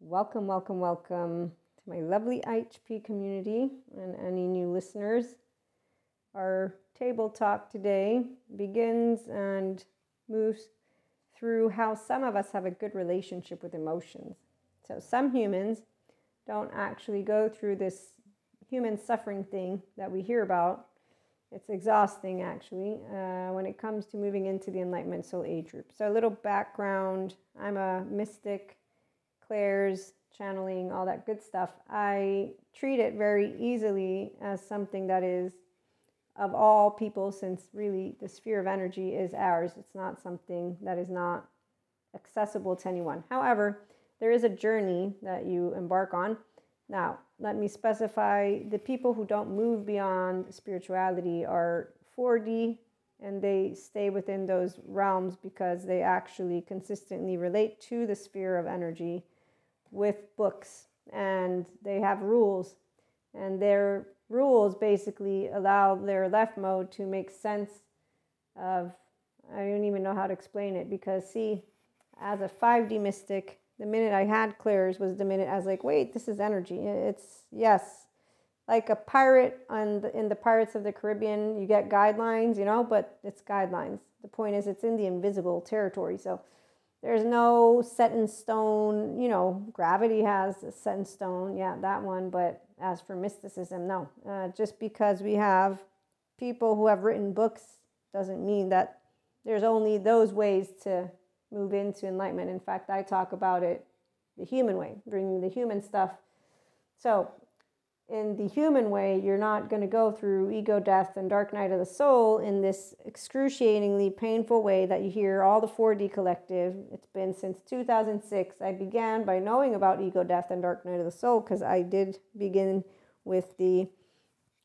Welcome, welcome, welcome to my lovely IHP community and any new listeners. Our table talk today begins and moves through how some of us have a good relationship with emotions. So, some humans don't actually go through this human suffering thing that we hear about. It's exhausting, actually, uh, when it comes to moving into the Enlightenment Soul Age group. So, a little background I'm a mystic clairs, channeling, all that good stuff, I treat it very easily as something that is of all people, since really the sphere of energy is ours. It's not something that is not accessible to anyone. However, there is a journey that you embark on. Now, let me specify the people who don't move beyond spirituality are 4D and they stay within those realms because they actually consistently relate to the sphere of energy with books and they have rules. And their rules basically allow their left mode to make sense of i don't even know how to explain it because see as a 5d mystic the minute i had clairs was the minute i was like wait this is energy. It's yes. Like a pirate on the, in the pirates of the caribbean you get guidelines you know but it's guidelines. The point is it's in the invisible territory so there's no set in stone, you know, gravity has a set in stone, yeah, that one. But as for mysticism, no. Uh, just because we have people who have written books doesn't mean that there's only those ways to move into enlightenment. In fact, I talk about it the human way, bringing the human stuff. So in the human way, you're not going to go through ego death and dark night of the soul in this excruciatingly painful way that you hear all the 4D collective. It's been since 2006. I began by knowing about ego death and dark night of the soul because I did begin with the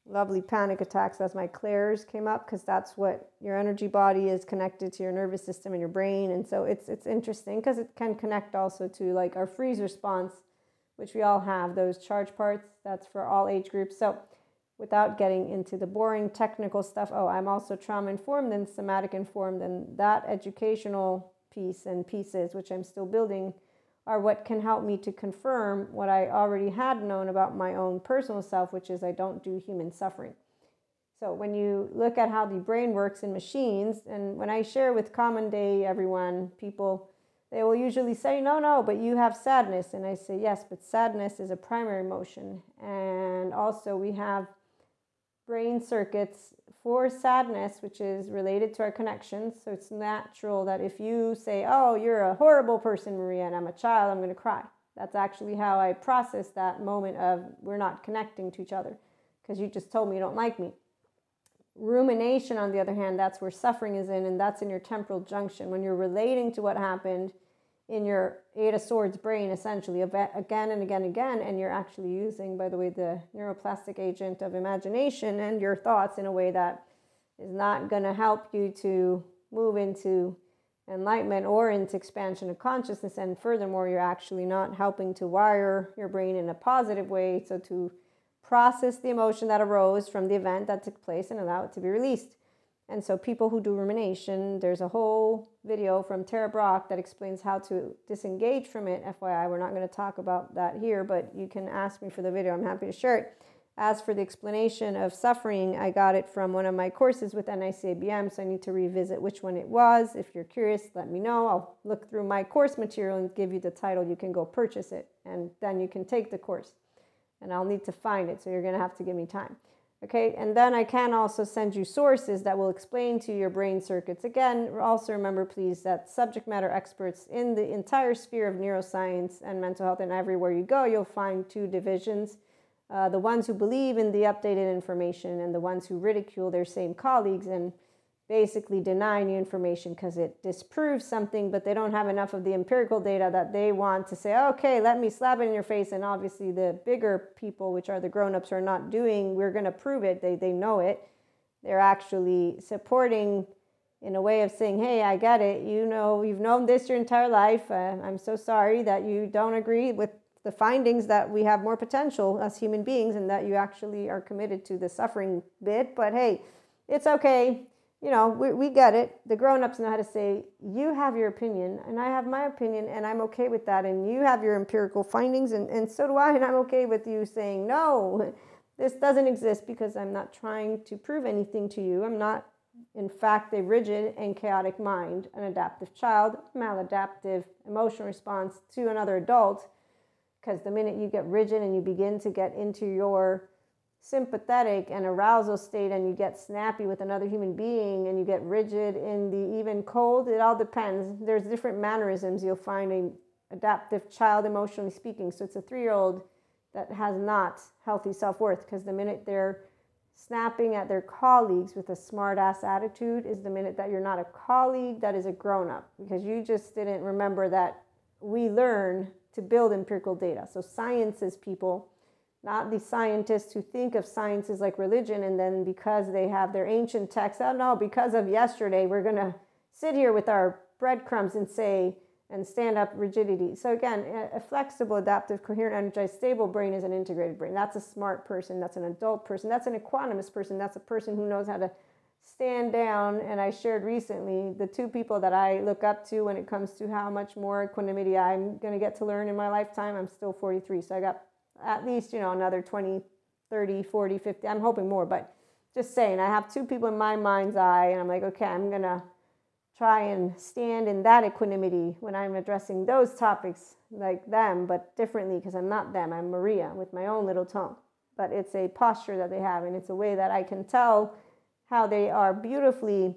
lovely panic attacks as my clairs came up because that's what your energy body is connected to your nervous system and your brain and so it's it's interesting because it can connect also to like our freeze response which we all have, those charge parts. That's for all age groups. So, without getting into the boring technical stuff, oh, I'm also trauma informed and somatic informed, and that educational piece and pieces, which I'm still building, are what can help me to confirm what I already had known about my own personal self, which is I don't do human suffering. So, when you look at how the brain works in machines, and when I share with common day everyone, people they will usually say, No, no, but you have sadness. And I say, Yes, but sadness is a primary emotion. And also, we have brain circuits for sadness, which is related to our connections. So it's natural that if you say, Oh, you're a horrible person, Maria, and I'm a child, I'm going to cry. That's actually how I process that moment of we're not connecting to each other because you just told me you don't like me. Rumination, on the other hand, that's where suffering is in, and that's in your temporal junction. When you're relating to what happened, in your Eight of Swords brain essentially again and again and again. And you're actually using, by the way, the neuroplastic agent of imagination and your thoughts in a way that is not going to help you to move into enlightenment or into expansion of consciousness. And furthermore, you're actually not helping to wire your brain in a positive way. So to process the emotion that arose from the event that took place and allow it to be released. And so, people who do rumination, there's a whole video from Tara Brach that explains how to disengage from it. FYI, we're not going to talk about that here, but you can ask me for the video. I'm happy to share it. As for the explanation of suffering, I got it from one of my courses with NICABM, so I need to revisit which one it was. If you're curious, let me know. I'll look through my course material and give you the title. You can go purchase it, and then you can take the course. And I'll need to find it, so you're going to have to give me time. Okay, and then I can also send you sources that will explain to your brain circuits. Again, also remember, please, that subject matter experts in the entire sphere of neuroscience and mental health, and everywhere you go, you'll find two divisions uh, the ones who believe in the updated information, and the ones who ridicule their same colleagues. And basically deny new information because it disproves something, but they don't have enough of the empirical data that they want to say, okay, let me slap it in your face. And obviously, the bigger people, which are the grown ups, are not doing, we're going to prove it. They, they know it. They're actually supporting in a way of saying, hey, I get it. You know, you've known this your entire life. Uh, I'm so sorry that you don't agree with the findings that we have more potential as human beings and that you actually are committed to the suffering bit. But hey, it's okay you know, we, we get it. The grown ups know how to say, you have your opinion, and I have my opinion, and I'm okay with that. And you have your empirical findings, and, and so do I. And I'm okay with you saying, no, this doesn't exist because I'm not trying to prove anything to you. I'm not, in fact, a rigid and chaotic mind, an adaptive child, maladaptive emotional response to another adult. Because the minute you get rigid and you begin to get into your sympathetic and arousal state and you get snappy with another human being and you get rigid in the even cold it all depends. There's different mannerisms you'll find a adaptive child emotionally speaking. So it's a three-year-old that has not healthy self-worth because the minute they're snapping at their colleagues with a smart ass attitude is the minute that you're not a colleague that is a grown-up because you just didn't remember that we learn to build empirical data. So sciences people not the scientists who think of science as like religion and then because they have their ancient texts, oh no, because of yesterday, we're going to sit here with our breadcrumbs and say, and stand up rigidity. So again, a flexible, adaptive, coherent, energized, stable brain is an integrated brain. That's a smart person. That's an adult person. That's an equanimous person. That's a person who knows how to stand down. And I shared recently the two people that I look up to when it comes to how much more equanimity I'm going to get to learn in my lifetime. I'm still 43, so I got at least, you know, another 20, 30, 40, 50. I'm hoping more, but just saying, I have two people in my mind's eye, and I'm like, okay, I'm going to try and stand in that equanimity when I'm addressing those topics like them, but differently because I'm not them. I'm Maria with my own little tongue. But it's a posture that they have, and it's a way that I can tell how they are beautifully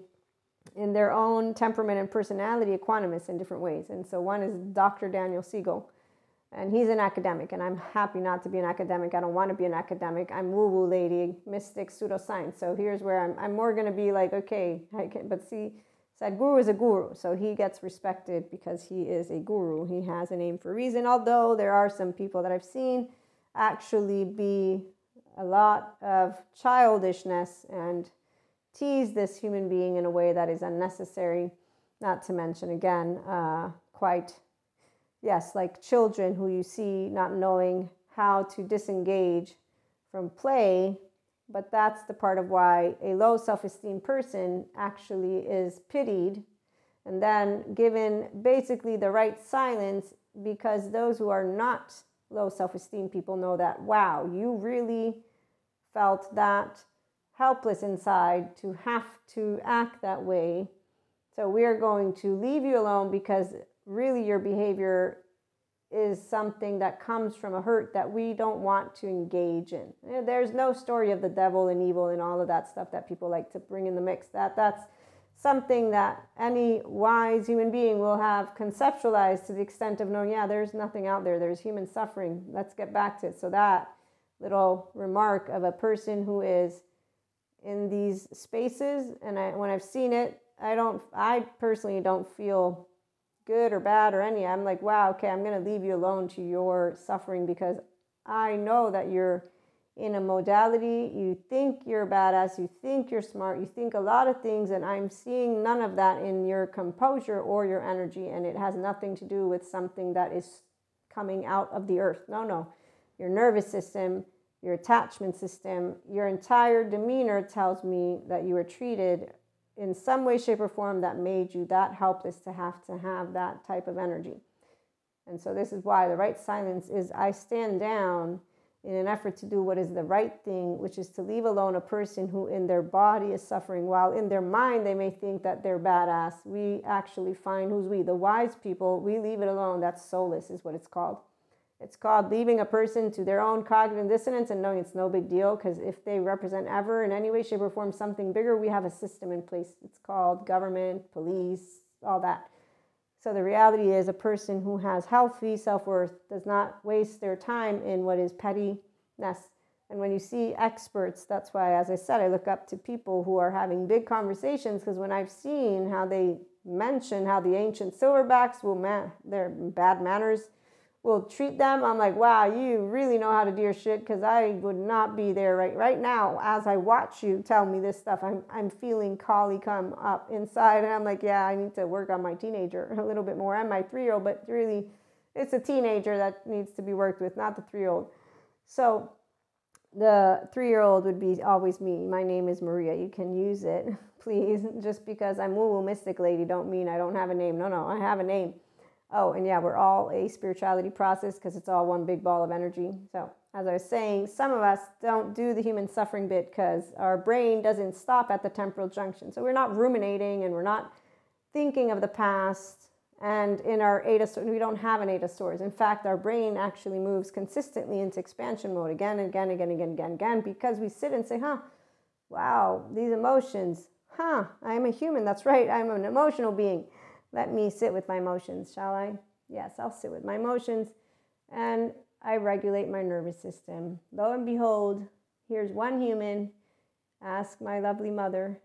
in their own temperament and personality equanimous in different ways. And so one is Dr. Daniel Siegel and he's an academic and i'm happy not to be an academic. I don't want to be an academic. I'm woo woo lady mystic pseudoscience. So here's where i'm, I'm more going to be like okay I can, but see sadhguru is a guru. So he gets respected because he is a guru. He has a name for a reason although there are some people that i've seen actually be a lot of childishness and tease this human being in a way that is unnecessary not to mention again uh, quite yes, like children who you see not knowing how to disengage from play, but that's the part of why a low self esteem person actually is pitied and then given basically the right silence because those who are not low self esteem people know that, wow, you really felt that helpless inside to have to act that way. So we are going to leave you alone because really your behavior is something that comes from a hurt that we don't want to engage in. Eh, there's no story of the devil and evil and all of that stuff that people like to bring in the mix. That that's something that any wise human being will have conceptualized to the extent of knowing, yeah, there's nothing out there. There's human suffering. Let's get back to it. So that little remark of a person who is in these spaces, and I, when I've seen it, I don't, I personally don't feel good or bad or any. I'm like, wow, okay, I'm going to leave you alone to your suffering because I know that you're in a modality. You think you're a badass, you think you're smart, you think a lot of things, and I'm seeing none of that in your composure or your energy. And it has nothing to do with something that is coming out of the earth. No, no. Your nervous system, your attachment system, your entire demeanor tells me that you were treated in some way, shape, or form that made you that helpless to have to have that type of energy. And so, this is why the right silence is I stand down in an effort to do what is the right thing, which is to leave alone a person who in their body is suffering, while in their mind they may think that they're badass. We actually find who's we, the wise people, we leave it alone. That's soulless, is what it's called. It's called leaving a person to their own cognitive dissonance and knowing it's no big deal because if they represent ever in any way, shape, or form something bigger, we have a system in place. It's called government, police, all that. So the reality is a person who has healthy self worth does not waste their time in what is pettiness. And when you see experts, that's why, as I said, I look up to people who are having big conversations because when I've seen how they mention how the ancient silverbacks will man their bad manners will treat them. I'm like, wow, you really know how to do your shit because I would not be there right right now. As I watch you tell me this stuff, I'm I'm feeling Kali come up inside, and I'm like, yeah, I need to work on my teenager a little bit more and my three year old, but really, it's a teenager that needs to be worked with, not the three year old. So the three year old would be always me. My name is Maria. You can use it, please. Just because I'm woo woo mystic lady, don't mean I don't have a name. No, no, I have a name. Oh, and yeah, we're all a spirituality process because it's all one big ball of energy. So, as I was saying, some of us don't do the human suffering bit because our brain doesn't stop at the temporal junction. So, we're not ruminating and we're not thinking of the past. And in our eta, we don't have an eta source. In fact, our brain actually moves consistently into expansion mode again and again, again, again, again, again, because we sit and say, huh, wow, these emotions, huh, I'm a human. That's right, I'm an emotional being. Let me sit with my emotions, shall I? Yes, I'll sit with my emotions. And I regulate my nervous system. Lo and behold, here's one human. Ask my lovely mother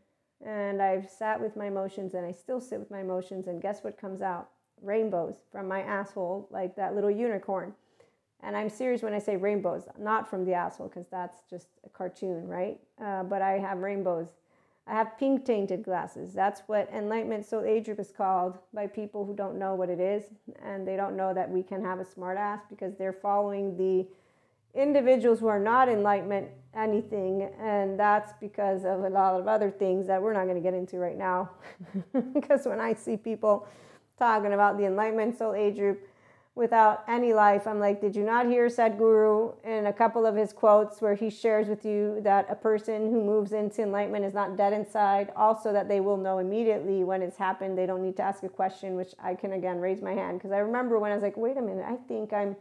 and I've sat with my emotions and I still sit with my emotions. And guess what comes out? Rainbows from my asshole, like that little unicorn. And I'm serious when I say rainbows, not from the asshole, because that's just a cartoon, right? Uh, but I have rainbows. I have pink tainted glasses. That's what enlightenment soul age group is called by people who don't know what it is. And they don't know that we can have a smart ass because they're following the individuals who are not enlightenment anything and that's because of a lot of other things that we're not going to get into right now because when i see people talking about the enlightenment soul age group without any life. I'm like did you not hear sadhguru in a couple of his quotes where he shares with you that a person who moves into enlightenment is not dead inside also that they will know immediately when it's happened. They don't need to ask a question which i can again raise my hand. Because i remember when i was like wait a minute i think i'm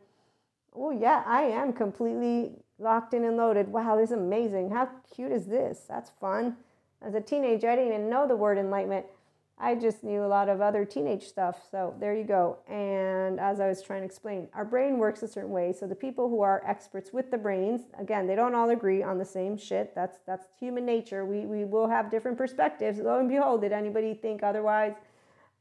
oh yeah i am completely locked in and loaded. Wow this is amazing. How cute is this? That's fun. As a teenager i didn't even know the word enlightenment i just knew a lot of other teenage stuff so there you go. And as i was trying to explain our brain works a certain way. So the people who are experts with the brains again they don't all agree on the same shit. That's that's human nature. We, we will have different perspectives. Lo and behold did anybody think otherwise?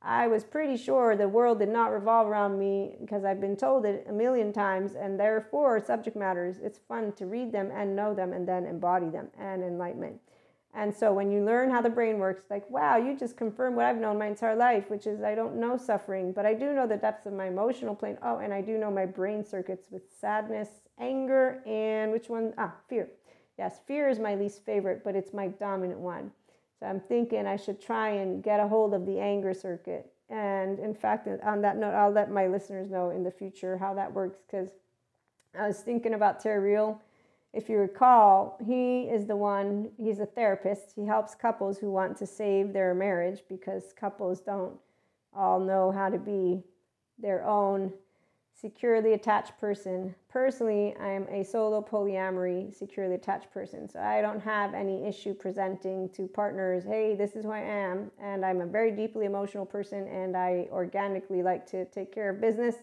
I was pretty sure the world did not revolve around me because I've been told it a million times, and therefore, subject matters, it's fun to read them and know them and then embody them. And enlightenment. And so, when you learn how the brain works, like, wow, you just confirm what I've known my entire life, which is I don't know suffering, but I do know the depths of my emotional plane. Oh, and I do know my brain circuits with sadness, anger, and which one? Ah, fear. Yes, fear is my least favorite, but it's my dominant one. So I'm thinking I should try and get a hold of the anger circuit. And in fact, on that note, I'll let my listeners know in the future how that works because I was thinking about Terry Real. If you recall, he is the one, he's a therapist. He helps couples who want to save their marriage because couples don't all know how to be their own securely attached person. Personally, I'm a solo polyamory securely attached person. So I don't have any issue presenting to partners, hey, this is who I am. And I'm a very deeply emotional person and I organically like to take care of business,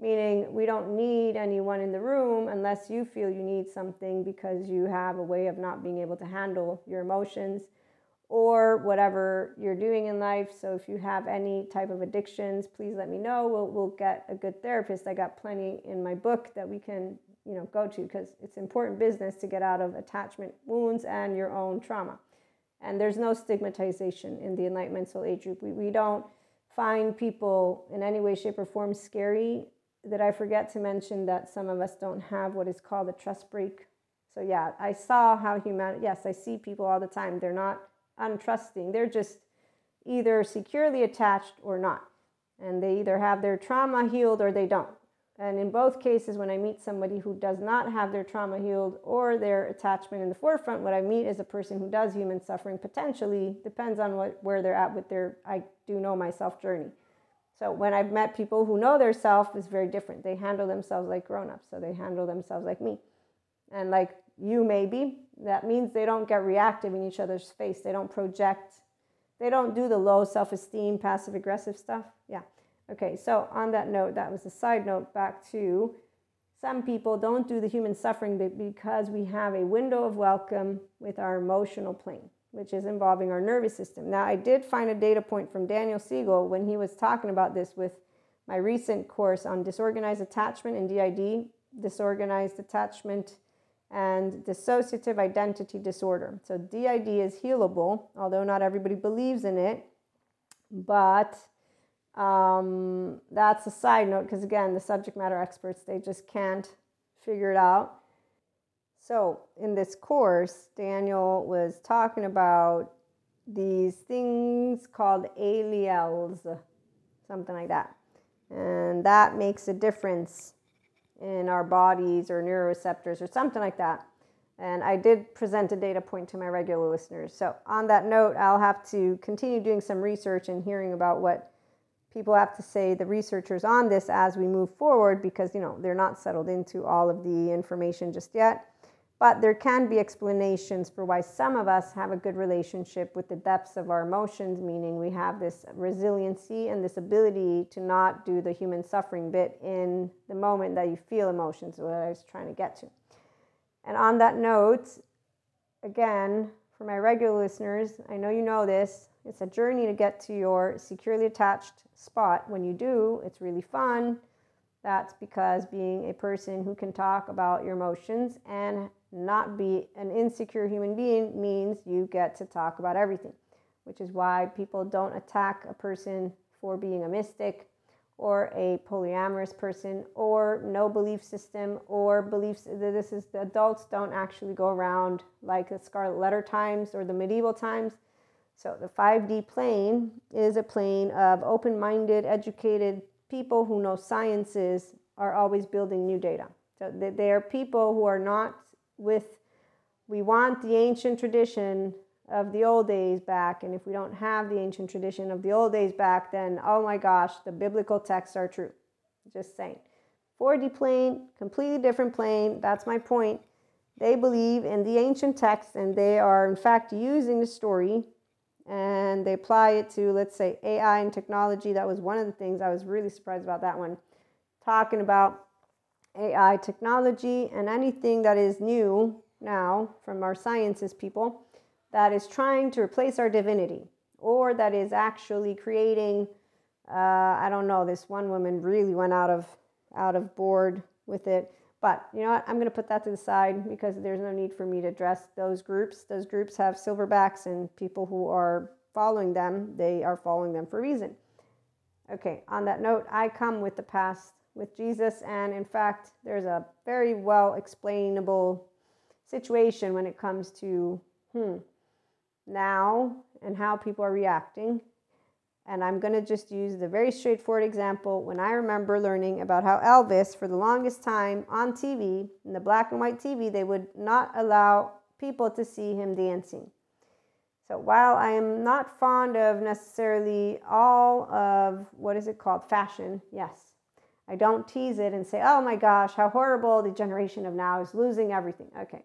meaning we don't need anyone in the room unless you feel you need something because you have a way of not being able to handle your emotions or whatever you're doing in life. So if you have any type of addictions, please let me know. We'll, we'll get a good therapist. I got plenty in my book that we can, you know, go to because it's important business to get out of attachment wounds and your own trauma. And there's no stigmatization in the Enlightenment Soul Age group. We, we don't find people in any way, shape, or form scary. That I forget to mention that some of us don't have what is called a trust break. So yeah, I saw how human. Yes, I see people all the time. They're not untrusting. They're just either securely attached or not. And they either have their trauma healed or they don't. And in both cases, when I meet somebody who does not have their trauma healed or their attachment in the forefront, what I meet is a person who does human suffering potentially, depends on what, where they're at with their I do know myself journey. So when I've met people who know their self is very different. They handle themselves like grown-ups. So they handle themselves like me. And like you maybe. That means they don't get reactive in each other's face. They don't project. They don't do the low self esteem, passive aggressive stuff. Yeah. Okay, so on that note, that was a side note back to some people don't do the human suffering because we have a window of welcome with our emotional plane, which is involving our nervous system. Now, I did find a data point from Daniel Siegel when he was talking about this with my recent course on disorganized attachment and DID, disorganized attachment and dissociative identity disorder. So, DID is healable, although not everybody believes in it. But um, that's a side note because, again, the subject matter experts, they just can't figure it out. So, in this course, Daniel was talking about these things called alleles, something like that. And that makes a difference in our bodies or neuroreceptors or something like that. And I did present a data point to my regular listeners. So, on that note, I'll have to continue doing some research and hearing about what people have to say, the researchers on this, as we move forward, because, you know, they're not settled into all of the information just yet. But there can be explanations for why some of us have a good relationship with the depths of our emotions, meaning we have this resiliency and this ability to not do the human suffering bit in the moment that you feel emotions, what I was trying to get to. And on that note, again, for my regular listeners, I know you know this, it's a journey to get to your securely attached spot. When you do, it's really fun. That's because being a person who can talk about your emotions and not be an insecure human being means you get to talk about everything, which is why people don't attack a person for being a mystic or a polyamorous person or no belief system or beliefs that this is the adults don't actually go around like the scarlet letter times or the medieval times. So the 5d plane is a plane of open-minded educated people who know sciences are always building new data. So they are people who are not with we want the ancient tradition of the old days back and if we don't have the ancient tradition of the old days back then oh my gosh the biblical texts are true. Just saying. 4d plane completely different plane that's my point. They believe in the ancient texts and they are in fact using the story and they apply it to let's say ai and technology. That was one of the things i was really surprised about that one. Talking about AI technology and anything that is new now from our sciences people that is trying to replace our divinity or that is actually creating uh, I don't know this one woman really went out of out of board with it. But you know what? I'm going to put that to the side because there's no need for me to address those groups. Those groups have silverbacks and people who are following them they are following them for a reason. Okay on that note I come with the past with Jesus. And in fact, there's a very well explainable situation when it comes to hmm, now and how people are reacting. And I'm going to just use the very straightforward example when I remember learning about how Elvis, for the longest time on TV, in the black and white TV, they would not allow people to see him dancing. So while I am not fond of necessarily all of what is it called? Fashion, yes, I don't tease it and say, oh my gosh, how horrible the generation of now is losing everything. Okay,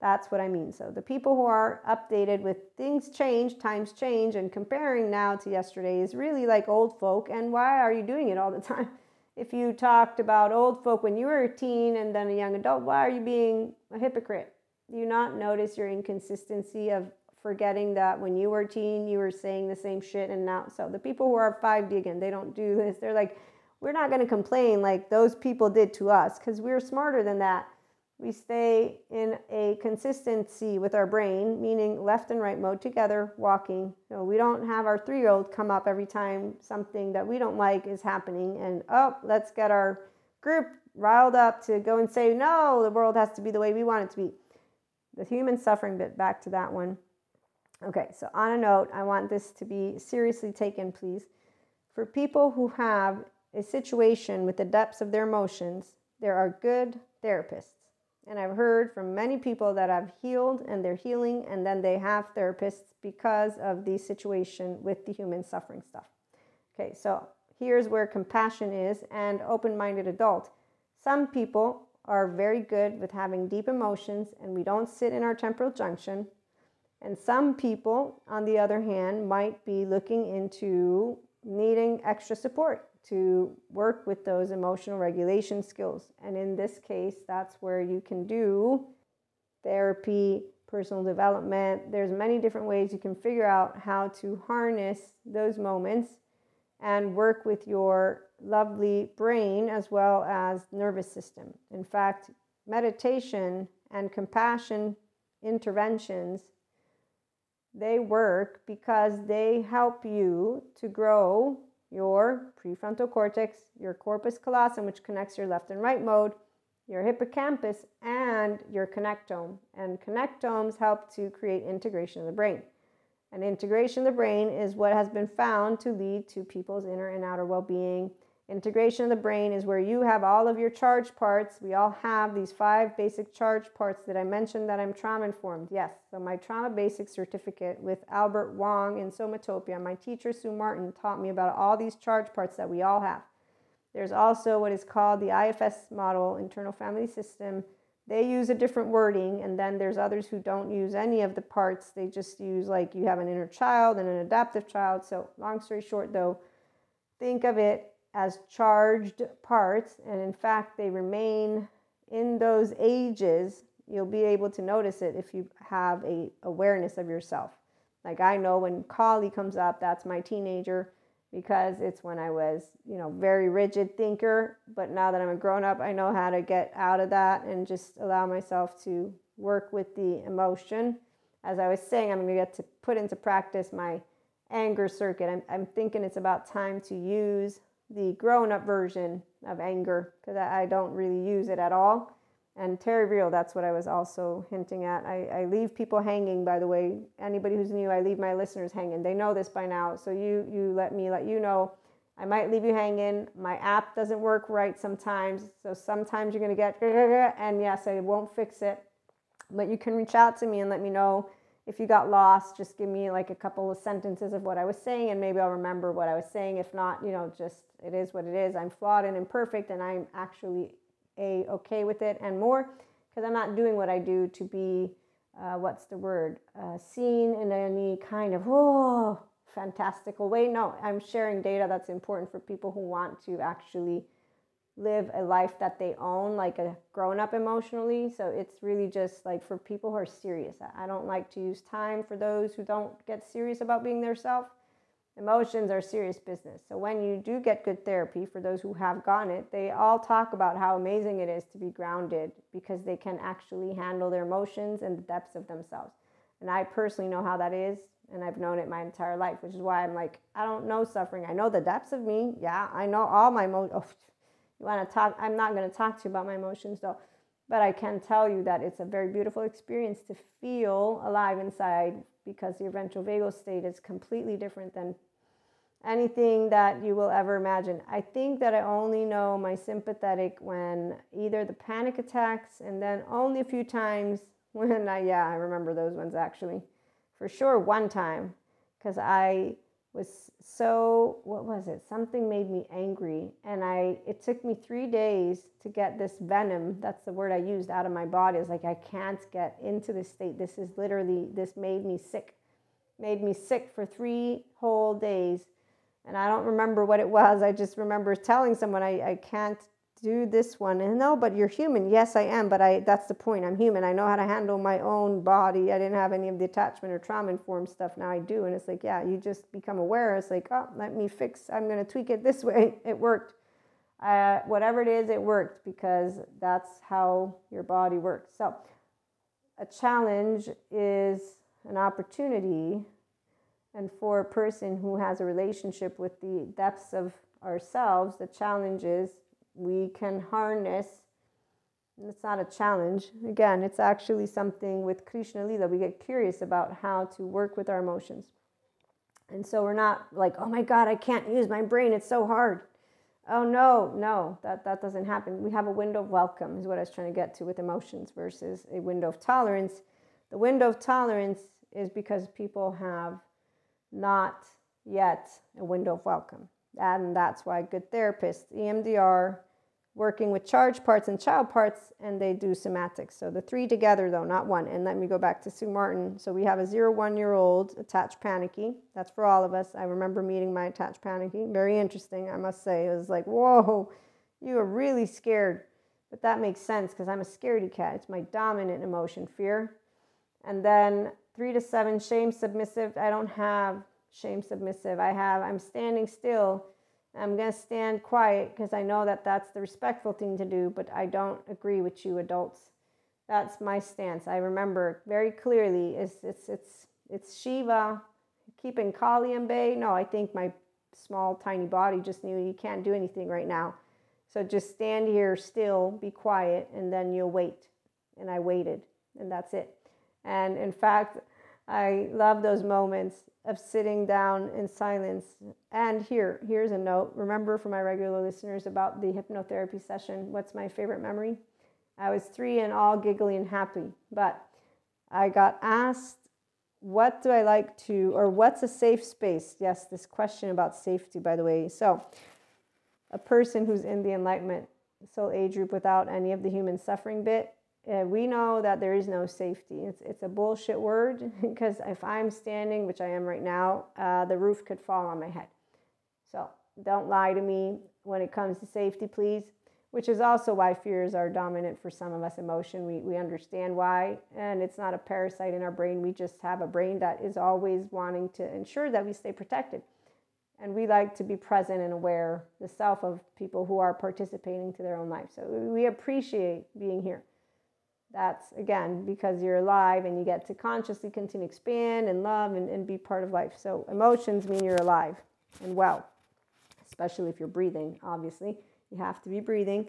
that's what I mean. So the people who are updated with things change, times change, and comparing now to yesterday is really like old folk. And why are you doing it all the time? If you talked about old folk when you were a teen and then a young adult, why are you being a hypocrite? Do you not notice your inconsistency of forgetting that when you were a teen, you were saying the same shit and now? So the people who are 5D again, they don't do this. They're like, we're not going to complain like those people did to us because we're smarter than that. We stay in a consistency with our brain, meaning left and right mode together, walking. So we don't have our three year old come up every time something that we don't like is happening and, oh, let's get our group riled up to go and say, no, the world has to be the way we want it to be. The human suffering bit, back to that one. Okay, so on a note, I want this to be seriously taken, please. For people who have a situation with the depths of their emotions, there are good therapists. And I've heard from many people that have healed and they're healing, and then they have therapists because of the situation with the human suffering stuff. Okay, so here's where compassion is and open minded adult. Some people are very good with having deep emotions, and we don't sit in our temporal junction. And some people, on the other hand, might be looking into needing extra support to work with those emotional regulation skills. And in this case, that's where you can do therapy, personal development. There's many different ways you can figure out how to harness those moments and work with your lovely brain as well as nervous system. In fact, meditation and compassion interventions they work because they help you to grow your prefrontal cortex, your corpus callosum, which connects your left and right mode, your hippocampus and your connectome. And connectomes help to create integration of the brain. And integration of the brain is what has been found to lead to people's inner and outer well being. Integration of the brain is where you have all of your charge parts. We all have these five basic charge parts that I mentioned that I'm trauma informed. Yes, so my trauma basic certificate with Albert Wong in Somatopia, my teacher Sue Martin taught me about all these charge parts that we all have. There's also what is called the IFS model, internal family system, they use a different wording and then there's others who don't use any of the parts they just use like you have an inner child and an adaptive child so long story short though think of it as charged parts and in fact they remain in those ages you'll be able to notice it if you have a awareness of yourself like i know when kali comes up that's my teenager because it's when I was, you know, very rigid thinker. But now that I'm a grown up, I know how to get out of that and just allow myself to work with the emotion. As I was saying, I'm going to get to put into practice my anger circuit. I'm, I'm thinking it's about time to use the grown up version of anger because I, don't really use it at all. And Terry Real, that's what I was also hinting at. I, I leave people hanging, by the way. Anybody who's new, I leave my listeners hanging. They know this by now. So you you let me let you know. I might leave you hanging. My app doesn't work right sometimes. So sometimes you're gonna get and yes, I won't fix it. But you can reach out to me and let me know if you got lost. Just give me like a couple of sentences of what I was saying and maybe I'll remember what I was saying. If not, you know, just it is what it is. I'm flawed and imperfect and I'm actually a okay with it and more because I'm not doing what I do to be uh, what's the word uh, seen in any kind of oh fantastical way. No, I'm sharing data that's important for people who want to actually live a life that they own, like a grown up emotionally. So it's really just like for people who are serious. I don't like to use time for those who don't get serious about being their self. Emotions are serious business. So when you do get good therapy, for those who have gotten it, they all talk about how amazing it is to be grounded because they can actually handle their emotions and the depths of themselves. And I personally know how that is, and I've known it my entire life, which is why I'm like, I don't know suffering. I know the depths of me. Yeah, I know all my emotions. Oh, you want to talk? I'm not going to talk to you about my emotions though, but I can tell you that it's a very beautiful experience to feel alive inside because your ventral vagal state is completely different than anything that you will ever imagine. I think that I only know my sympathetic when either the panic attacks and then only a few times when I, yeah, I remember those ones actually. For sure, one time, because I was so what was it? Something made me angry and i it took me three days to get this venom that's the word i used out of my body. It's like i can't get into this state. This is literally this made me sick made me sick for three whole days. And i don't remember what it was. I just remember telling someone i, I can't do this one. And no but you're human. Yes i am but i that's the point. I'm human. I know how to handle my own body. I didn't have any of the attachment or trauma informed stuff. Now i do. And it's like yeah you just become aware. It's like oh let me fix i'm going to tweak it this way. It worked. Uh, whatever it is it worked because that's how your body works. So a challenge is an opportunity and for a person who has a relationship with the depths of ourselves the challenge is we can harness. It's not a challenge. Again it's actually something with krishna lila. We get curious about how to work with our emotions. And so we're not like oh my god i can't use my brain. It's so hard. Oh no no that that doesn't happen. We have a window of welcome is what i was trying to get to with emotions versus a window of tolerance. The window of tolerance is because people have not yet a window of welcome and that's why good therapists, EMDR, working with charge parts and child parts, and they do somatics. So the three together, though, not one. And let me go back to Sue Martin. So we have a zero one year old attached panicky. That's for all of us. I remember meeting my attached panicky. Very interesting, I must say. It was like, whoa, you are really scared. But that makes sense because I'm a scaredy cat. It's my dominant emotion, fear. And then three to seven, shame, submissive. I don't have shame submissive. I have, I'm standing still. I'm going to stand quiet because I know that that's the respectful thing to do, but I don't agree with you adults. That's my stance. I remember very clearly it's, it's, it's, it's Shiva keeping Kali in bay. No, I think my small, tiny body just knew you can't do anything right now. So just stand here still, be quiet, and then you'll wait. And I waited, and that's it. And in fact, I love those moments of sitting down in silence. And here, here's a note. Remember for my regular listeners about the hypnotherapy session, what's my favorite memory? I was three and all giggly and happy, but I got asked, what do I like to, or what's a safe space? Yes, this question about safety, by the way. So, a person who's in the enlightenment soul age group without any of the human suffering bit uh, we know that there is no safety. It's, it's a bullshit word because if I'm standing, which I am right now, uh, the roof could fall on my head. So don't lie to me when it comes to safety, please. Which is also why fears are dominant for some of us emotion. We, we understand why, and it's not a parasite in our brain. We just have a brain that is always wanting to ensure that we stay protected. And we like to be present and aware, the self of people who are participating to their own life. So we appreciate being here that's again because you're alive and you get to consciously continue to expand and love and, and be part of life. So emotions mean you're alive and well, especially if you're breathing, obviously. You have to be breathing.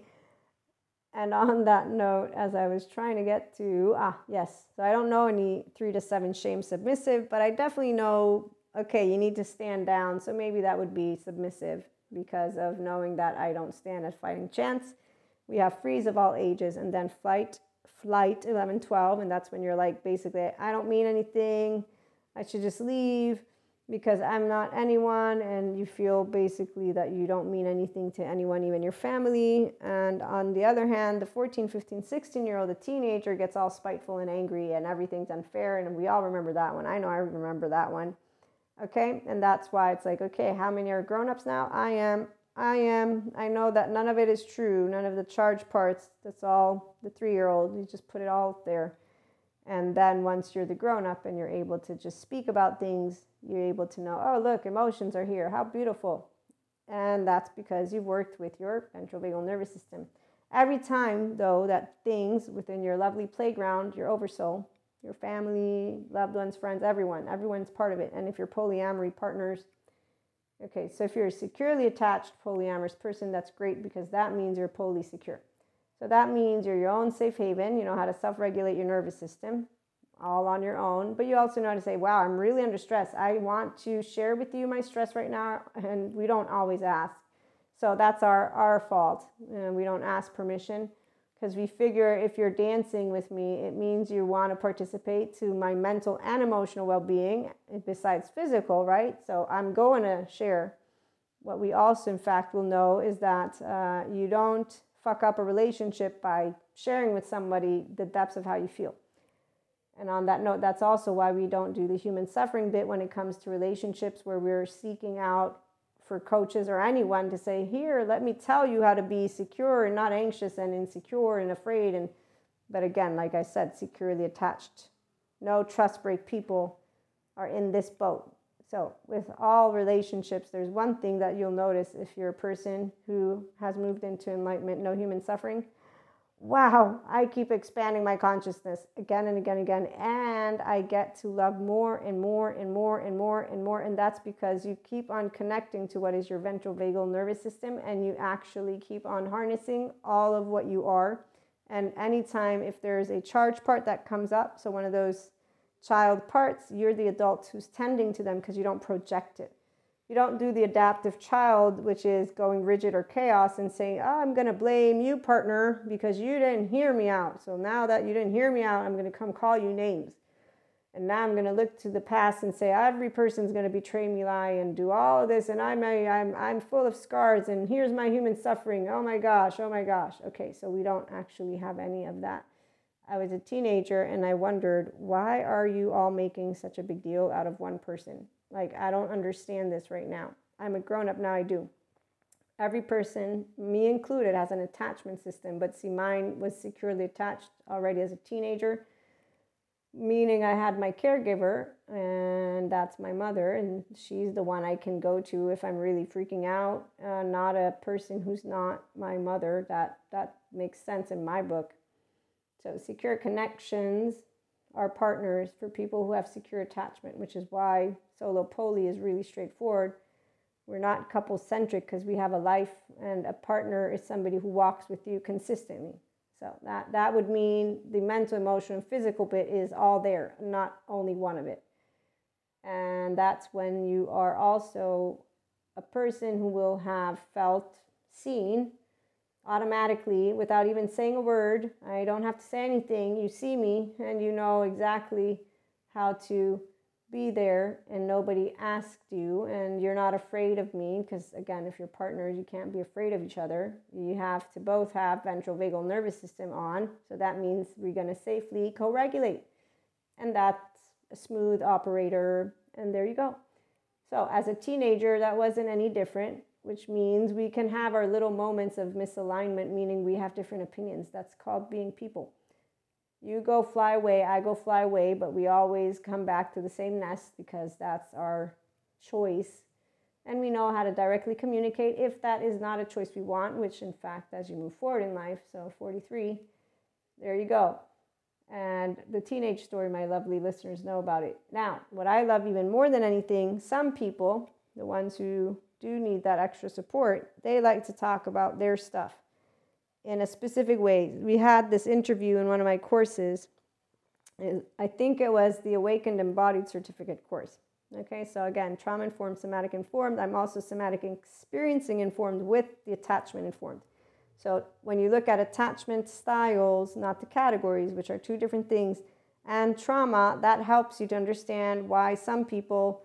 And on that note, as I was trying to get to, ah, yes, so I don't know any three to seven shame submissive, but I definitely know, okay, you need to stand down. So maybe that would be submissive because of knowing that I don't stand a fighting chance. We have freeze of all ages and then flight flight 11 12 and that's when you're like basically i don't mean anything. I should just leave because i'm not anyone and you feel basically that you don't mean anything to anyone even your family. And on the other hand the 14 15 16 year old the teenager gets all spiteful and angry and everything's unfair and we all remember that one. I know i remember that one. Okay? And that's why it's like okay how many are grown-ups now? I am I am. I know that none of it is true. None of the charge parts. That's all the three year old. You just put it all there. And then once you're the grown up and you're able to just speak about things, you're able to know, oh, look, emotions are here. How beautiful. And that's because you've worked with your ventral vagal nervous system. Every time, though, that things within your lovely playground, your oversoul, your family, loved ones, friends, everyone, everyone's part of it. And if you're polyamory partners, Okay, so if you're a securely attached polyamorous person, that's great because that means you're poly secure. So that means you're your own safe haven. You know how to self regulate your nervous system all on your own. But you also know how to say, wow, I'm really under stress. I want to share with you my stress right now. And we don't always ask. So that's our, our fault. And we don't ask permission because we figure if you're dancing with me, it means you want to participate to my mental and emotional well being besides physical, right? So I'm going to share. What we also, in fact, will know is that uh, you don't fuck up a relationship by sharing with somebody the depths of how you feel. And on that note, that's also why we don't do the human suffering bit when it comes to relationships where we're seeking out for coaches or anyone to say, Here, let me tell you how to be secure and not anxious and insecure and afraid. And but again, like I said, securely attached. No trust break people are in this boat. So, with all relationships, there's one thing that you'll notice if you're a person who has moved into enlightenment, no human suffering wow, I keep expanding my consciousness again and again and again, and I get to love more and more and more and more and more. And that's because you keep on connecting to what is your ventral vagal nervous system, and you actually keep on harnessing all of what you are. And anytime if there's a charge part that comes up, so one of those child parts, you're the adult who's tending to them because you don't project it. You don't do the adaptive child, which is going rigid or chaos and saying, oh, ah, I'm going to blame you, partner, because you didn't hear me out. So now that you didn't hear me out, I'm going to come call you names. And now I'm going to look to the past and say, every person's going to betray me, lie, and do all of this. And I'm, a, I'm, I'm full of scars. And here's my human suffering. Oh my gosh. Oh my gosh. Okay, so we don't actually have any of that. I was a teenager and I wondered, why are you all making such a big deal out of one person? Like, I don't understand this right now. I'm a grown up now, I do. Every person, me included, has an attachment system, but see, mine was securely attached already as a teenager, meaning I had my caregiver, and that's my mother, and she's the one I can go to if I'm really freaking out, uh, not a person who's not my mother. That, that makes sense in my book. So, secure connections are partners for people who have secure attachment, which is why solo poly is really straightforward. We're not couple centric because we have a life and a partner is somebody who walks with you consistently. So that, that would mean the mental, emotional, and physical bit is all there, not only one of it. And that's when you are also a person who will have felt seen automatically without even saying a word. I don't have to say anything. You see me and you know exactly how to be there and nobody asked you and you're not afraid of me because again if you're partners you can't be afraid of each other you have to both have ventral vagal nervous system on so that means we're going to safely co-regulate and that's a smooth operator and there you go so as a teenager that wasn't any different which means we can have our little moments of misalignment meaning we have different opinions that's called being people you go fly away, I go fly away, but we always come back to the same nest because that's our choice. And we know how to directly communicate if that is not a choice we want, which in fact, as you move forward in life, so 43, there you go. And the teenage story, my lovely listeners know about it. Now, what I love even more than anything, some people, the ones who do need that extra support, they like to talk about their stuff in a specific way. We had this interview in one of my courses. I think it was the Awakened Embodied Certificate course. Okay, so again, trauma informed, somatic informed. I'm also somatic experiencing informed with the attachment informed. So when you look at attachment styles, not the categories, which are two different things, and trauma, that helps you to understand why some people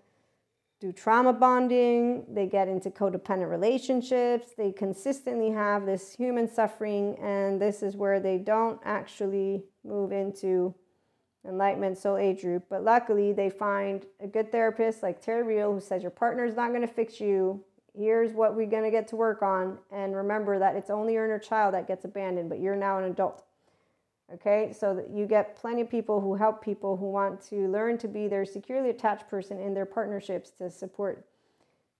do trauma bonding, they get into codependent relationships, they consistently have this human suffering, and this is where they don't actually move into enlightenment soul age group. But luckily, they find a good therapist like Terry Real who says, Your partner is not going to fix you. Here's what we're going to get to work on. And remember that it's only your inner child that gets abandoned, but you're now an adult. Okay, so you get plenty of people who help people who want to learn to be their securely attached person in their partnerships to support.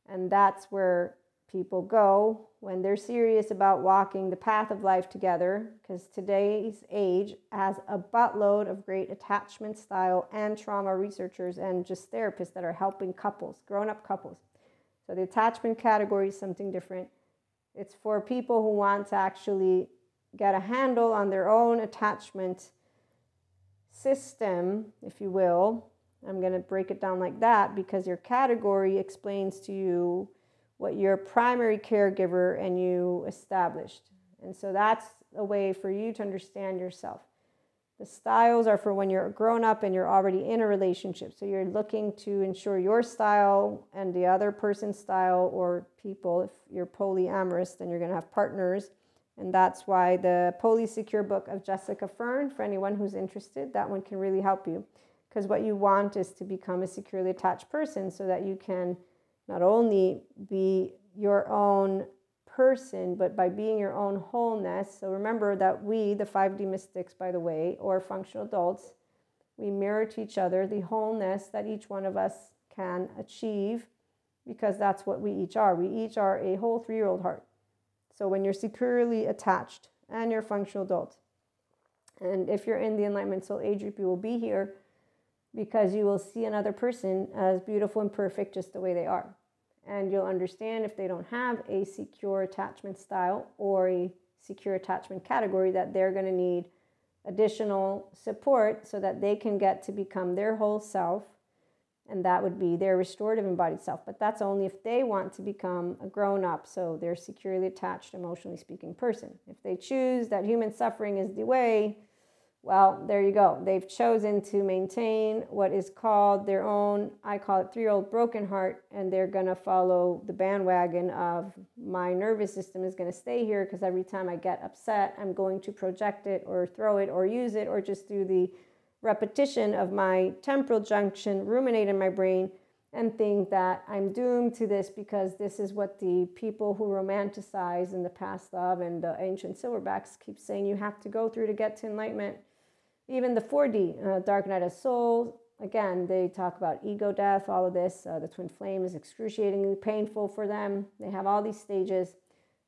And that's where people go when they're serious about walking the path of life together, because today's age has a buttload of great attachment style and trauma researchers and just therapists that are helping couples, grown up couples. So the attachment category is something different. It's for people who want to actually get a handle on their own attachment system, if you will. I'm going to break it down like that because your category explains to you what your primary caregiver and you established. And so that's a way for you to understand yourself. The styles are for when you're grown up and you're already in a relationship. So you're looking to ensure your style and the other person's style or people. If you're polyamorous, then you're going to have partners and that's why the Polysecure book of Jessica Fern, for anyone who's interested, that one can really help you. Because what you want is to become a securely attached person so that you can not only be your own person, but by being your own wholeness. So remember that we, the 5D mystics, by the way, or functional adults, we mirror to each other the wholeness that each one of us can achieve because that's what we each are. We each are a whole three year old heart. So when you're securely attached and you're functional adult, and if you're in the Enlightenment Soul Age group, you will be here because you will see another person as beautiful and perfect just the way they are. And you'll understand if they don't have a secure attachment style or a secure attachment category that they're going to need additional support so that they can get to become their whole self and that would be their restorative embodied self. But that's only if they want to become a grown up, so they're securely attached, emotionally speaking person. If they choose that human suffering is the way, well, there you go. They've chosen to maintain what is called their own, I call it three year old broken heart, and they're going to follow the bandwagon of my nervous system is going to stay here because every time I get upset, I'm going to project it or throw it or use it or just do the repetition of my temporal junction ruminate in my brain and think that I'm doomed to this because this is what the people who romanticize in the past love and the ancient silverbacks keep saying you have to go through to get to enlightenment. Even the 4D, uh, Dark Night of Soul, again, they talk about ego death, all of this. Uh, the twin flame is excruciatingly painful for them. They have all these stages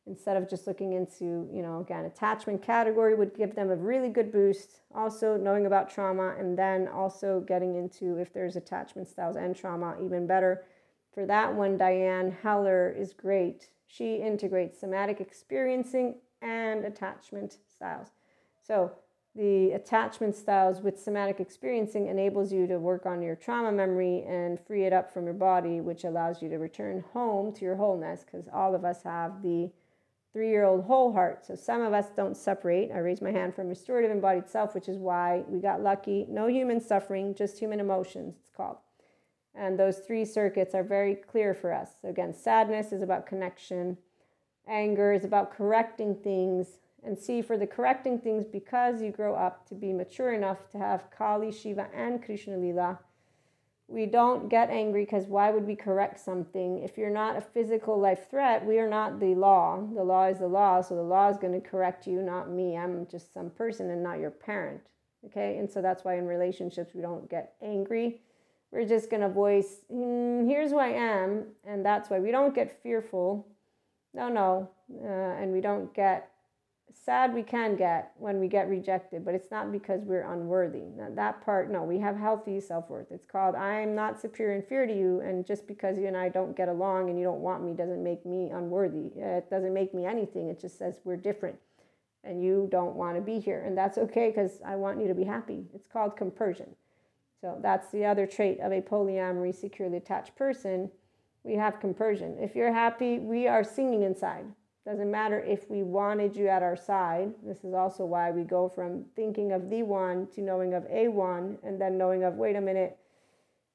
instead of just looking into, you know, again, attachment category would give them a really good boost. Also, knowing about trauma and then also getting into if there's attachment styles and trauma, even better. for that one, Diane Heller is great. She integrates somatic experiencing and attachment styles. So, the attachment styles with somatic experiencing enables you to work on your trauma memory and free it up from your body, which allows you to return home to your wholeness because all of us have the three year old whole heart. So some of us don't separate. I raise my hand from restorative embodied self, which is why we got lucky. No human suffering, just human emotions, it's called. And those three circuits are very clear for us. So again, sadness is about connection, anger is about correcting things, and see for the correcting things because you grow up to be mature enough to have Kali, Shiva, and Krishna Lila. We don't get angry because why would we correct something? If you're not a physical life threat, we are not the law. The law is the law, so the law is going to correct you, not me. I'm just some person and not your parent. Okay, and so that's why in relationships we don't get angry. We're just going to voice, mm, here's who I am, and that's why we don't get fearful. No, no, uh, and we don't get sad we can get when we get rejected, but it's not because we're unworthy. Now, that part, no, we have healthy self worth. It's called I'm not superior and inferior to you, and just because you and I don't get along and you don't want me doesn't make me unworthy. It doesn't make me anything. It just says we're different and you don't want to be here. And that's okay because I want you to be happy. It's called compersion. So that's the other trait of a polyamory, securely attached person. We have compersion. If you're happy, we are singing inside. Doesn't matter if we wanted you at our side. This is also why we go from thinking of the one to knowing of a one and then knowing of, wait a minute,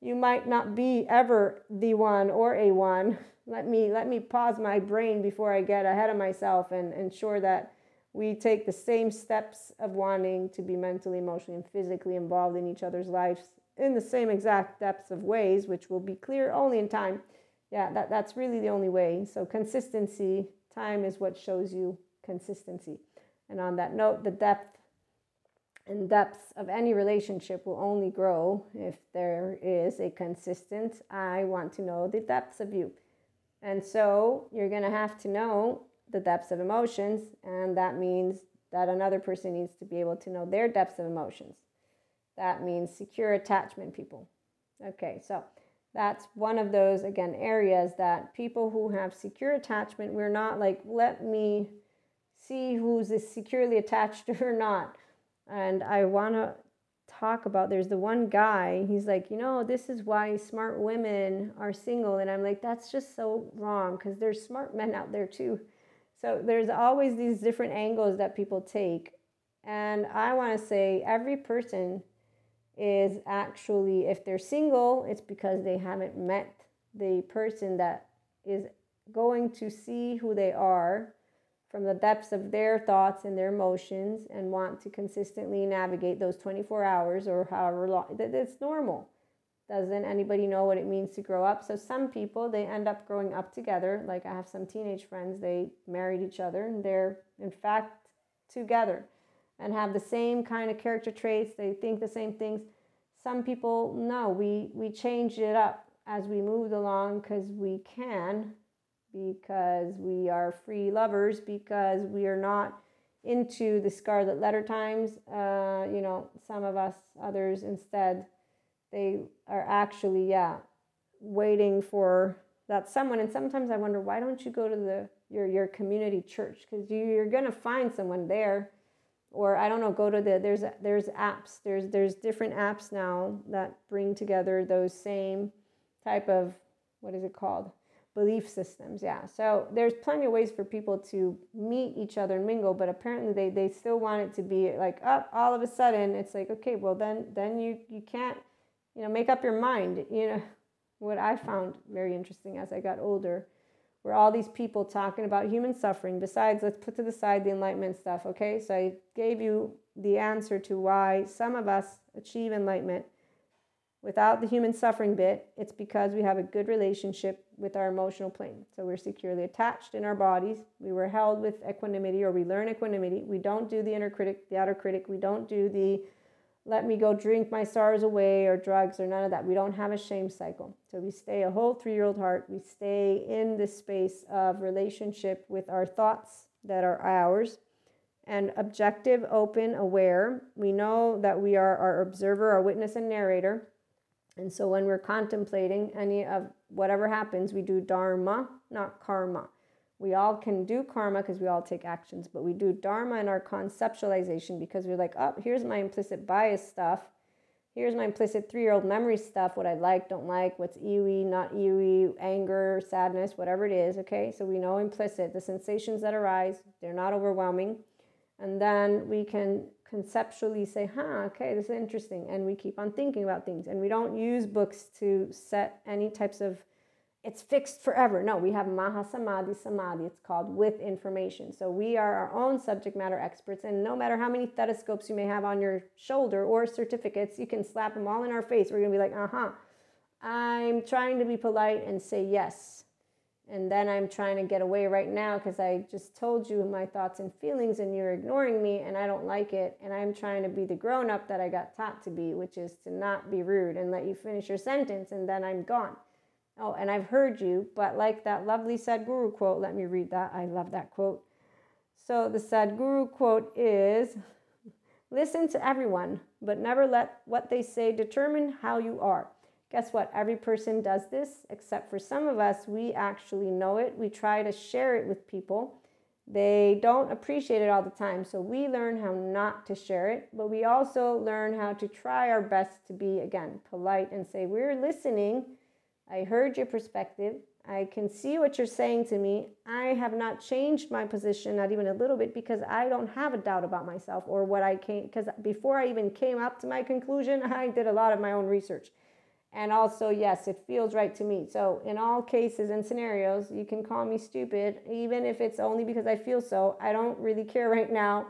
you might not be ever the one or a one. Let me let me pause my brain before I get ahead of myself and ensure that we take the same steps of wanting to be mentally, emotionally, and physically involved in each other's lives in the same exact depths of ways, which will be clear only in time. Yeah, that, that's really the only way. So consistency Time is what shows you consistency. And on that note, the depth and depths of any relationship will only grow if there is a consistent, I want to know the depths of you. And so you're going to have to know the depths of emotions, and that means that another person needs to be able to know their depths of emotions. That means secure attachment, people. Okay, so that's one of those again areas that people who have secure attachment we're not like let me see who's securely attached or not. And i want to talk about there's the one guy he's like you know this is why smart women are single. And i'm like that's just so wrong because there's smart men out there too. So there's always these different angles that people take. And i want to say every person is actually if they're single, it's because they haven't met the person that is going to see who they are from the depths of their thoughts and their emotions and want to consistently navigate those 24 hours or however long that's normal. Doesn't anybody know what it means to grow up? So some people they end up growing up together. Like i have some teenage friends they married each other and they're in fact together and have the same kind of character traits. They think the same things. Some people, no, we, we changed it up as we moved along because we can, because we are free lovers, because we are not into the scarlet letter times. Uh, you know, some of us, others instead, they are actually, yeah, waiting for that someone. And sometimes I wonder, why don't you go to the your your community church? Because you, you're gonna find someone there or I don't know, go to the there's there's apps. There's there's different apps now that bring together those same type of what is it called? Belief systems. Yeah. So there's plenty of ways for people to meet each other and mingle, but apparently they, they still want it to be like up oh, all of a sudden it's like, okay, well then then you you can't, you know, make up your mind. You know, what I found very interesting as I got older were all these people talking about human suffering. Besides, let's put to the side the enlightenment stuff, okay? So I gave you the answer to why some of us achieve enlightenment without the human suffering bit. It's because we have a good relationship with our emotional plane. So we're securely attached in our bodies. We were held with equanimity, or we learn equanimity. We don't do the inner critic, the outer critic. We don't do the let me go drink my sorrows away or drugs or none of that. We don't have a shame cycle. So we stay a whole three year old heart. We stay in this space of relationship with our thoughts that are ours and objective, open, aware. We know that we are our observer, our witness, and narrator. And so when we're contemplating any of whatever happens, we do dharma, not karma. We all can do karma because we all take actions, but we do dharma in our conceptualization because we're like, oh, here's my implicit bias stuff. Here's my implicit three year old memory stuff, what I like, don't like, what's EWE, not EWE, anger, sadness, whatever it is. Okay, so we know implicit, the sensations that arise, they're not overwhelming. And then we can conceptually say, huh, okay, this is interesting. And we keep on thinking about things. And we don't use books to set any types of it's fixed forever. No, we have Mahasamadhi Samadhi. Samadhi. It's called with information. So we are our own subject matter experts. And no matter how many stethoscopes you may have on your shoulder or certificates, you can slap them all in our face. We're going to be like, uh huh. I'm trying to be polite and say yes. And then I'm trying to get away right now because I just told you my thoughts and feelings and you're ignoring me and I don't like it. And I'm trying to be the grown up that I got taught to be, which is to not be rude and let you finish your sentence and then I'm gone. Oh, and I've heard you, but like that lovely Sadhguru quote, let me read that. I love that quote. So the Sadhguru quote is Listen to everyone, but never let what they say determine how you are. Guess what? Every person does this, except for some of us, we actually know it. We try to share it with people. They don't appreciate it all the time. So we learn how not to share it, but we also learn how to try our best to be, again, polite and say, We're listening I heard your perspective. I can see what you're saying to me. I have not changed my position, not even a little bit, because I don't have a doubt about myself or what I came. Because before I even came up to my conclusion, I did a lot of my own research. And also, yes, it feels right to me. So, in all cases and scenarios, you can call me stupid, even if it's only because I feel so. I don't really care right now.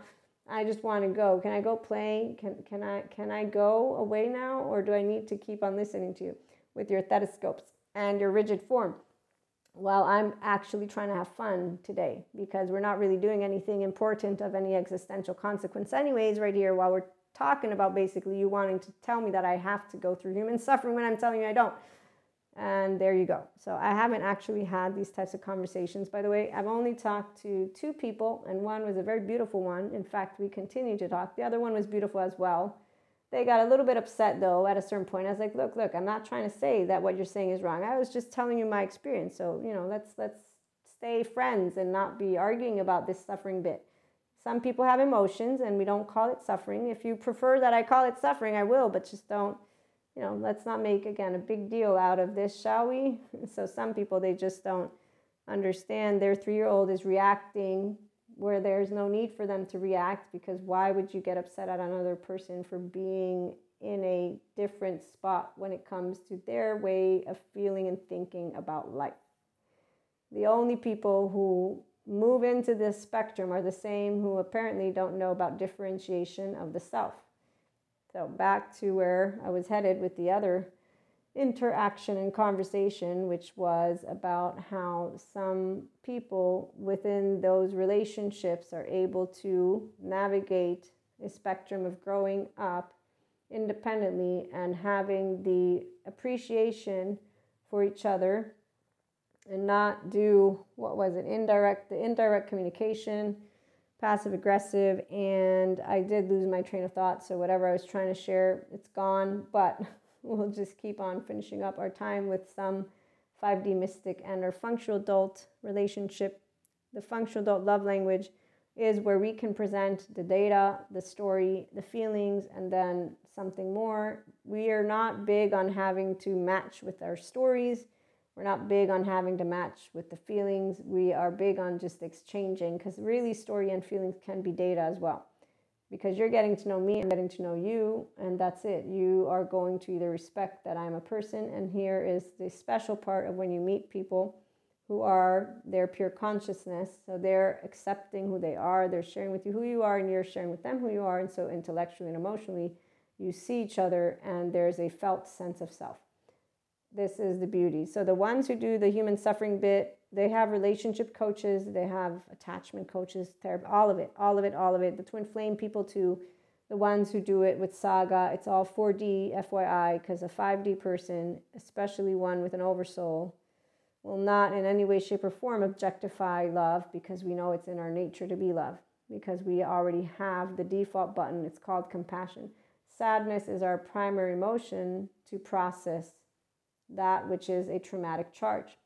I just want to go. Can I go play? Can, can, I, can I go away now? Or do I need to keep on listening to you? With your stethoscopes and your rigid form. Well, I'm actually trying to have fun today because we're not really doing anything important of any existential consequence, anyways, right here, while we're talking about basically you wanting to tell me that I have to go through human suffering when I'm telling you I don't. And there you go. So I haven't actually had these types of conversations. By the way, I've only talked to two people, and one was a very beautiful one. In fact, we continue to talk. The other one was beautiful as well. They got a little bit upset though at a certain point. I was like, look, look, I'm not trying to say that what you're saying is wrong. I was just telling you my experience. So, you know, let's let's stay friends and not be arguing about this suffering bit. Some people have emotions and we don't call it suffering. If you prefer that I call it suffering, I will, but just don't, you know, let's not make again a big deal out of this, shall we? So some people they just don't understand their 3-year-old is reacting where there's no need for them to react because why would you get upset at another person for being in a different spot when it comes to their way of feeling and thinking about life? The only people who move into this spectrum are the same who apparently don't know about differentiation of the self. So, back to where I was headed with the other interaction and conversation, which was about how some people within those relationships are able to navigate a spectrum of growing up independently and having the appreciation for each other and not do what was it indirect the indirect communication passive aggressive and i did lose my train of thought so whatever i was trying to share it's gone. But we'll just keep on finishing up our time with some 5D mystic and our functional adult relationship. The functional adult love language is where we can present the data, the story, the feelings, and then something more. We are not big on having to match with our stories. We're not big on having to match with the feelings. We are big on just exchanging because really, story and feelings can be data as well because you're getting to know me and getting to know you, and that's it. You are going to either respect that I'm a person, and here is the special part of when you meet people who are their pure consciousness. So they're accepting who they are, they're sharing with you who you are, and you're sharing with them who you are. And so intellectually and emotionally, you see each other, and there's a felt sense of self. This is the beauty. So the ones who do the human suffering bit, they have relationship coaches, they have attachment coaches, therapy, all of it, all of it, all of it. The twin flame people too, the ones who do it with saga, it's all 4D, FYI, because a 5D person, especially one with an oversoul, will not in any way, shape, or form objectify love because we know it's in our nature to be love, because we already have the default button. It's called compassion. sadness is our primary emotion to process that which is a traumatic charge.